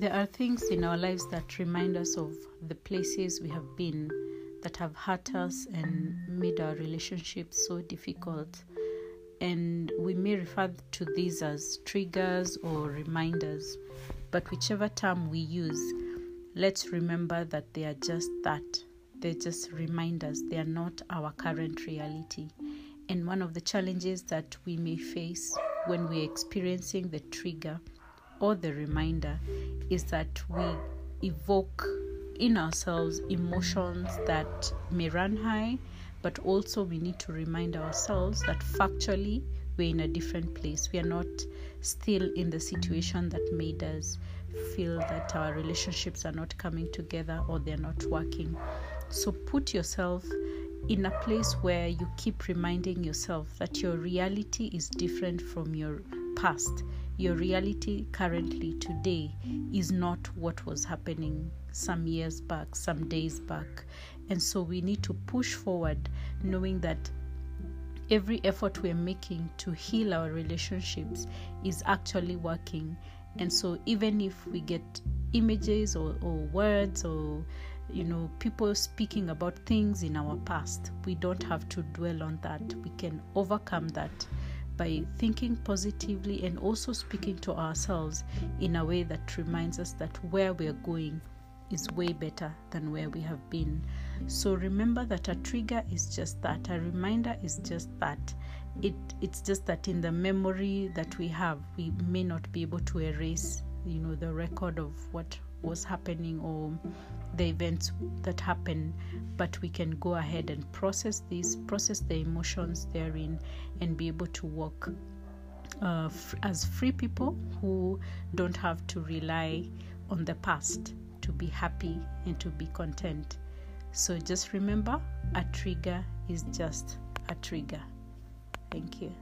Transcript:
there are things in our lives that remind us of the places we have been that have hurt us and made our relationships so difficult. And we may refer to these as triggers or reminders, but whichever term we use, let's remember that they are just that. They're just reminders, they are not our current reality. And one of the challenges that we may face when we're experiencing the trigger or the reminder is that we evoke in ourselves emotions that may run high, but also we need to remind ourselves that factually we're in a different place. We are not still in the situation that made us feel that our relationships are not coming together or they're not working. So put yourself in a place where you keep reminding yourself that your reality is different from your past. Your reality currently, today, is not what was happening some years back, some days back. And so we need to push forward knowing that every effort we're making to heal our relationships is actually working. And so even if we get images or, or words or you know people speaking about things in our past we don't have to dwell on that we can overcome that by thinking positively and also speaking to ourselves in a way that reminds us that where we're going is way better than where we have been. So remember that a trigger is just that, a reminder is just that. It it's just that in the memory that we have, we may not be able to erase, you know, the record of what was happening or the events that happen, but we can go ahead and process this, process the emotions therein, and be able to walk uh, f- as free people who don't have to rely on the past to be happy and to be content. So just remember a trigger is just a trigger. Thank you.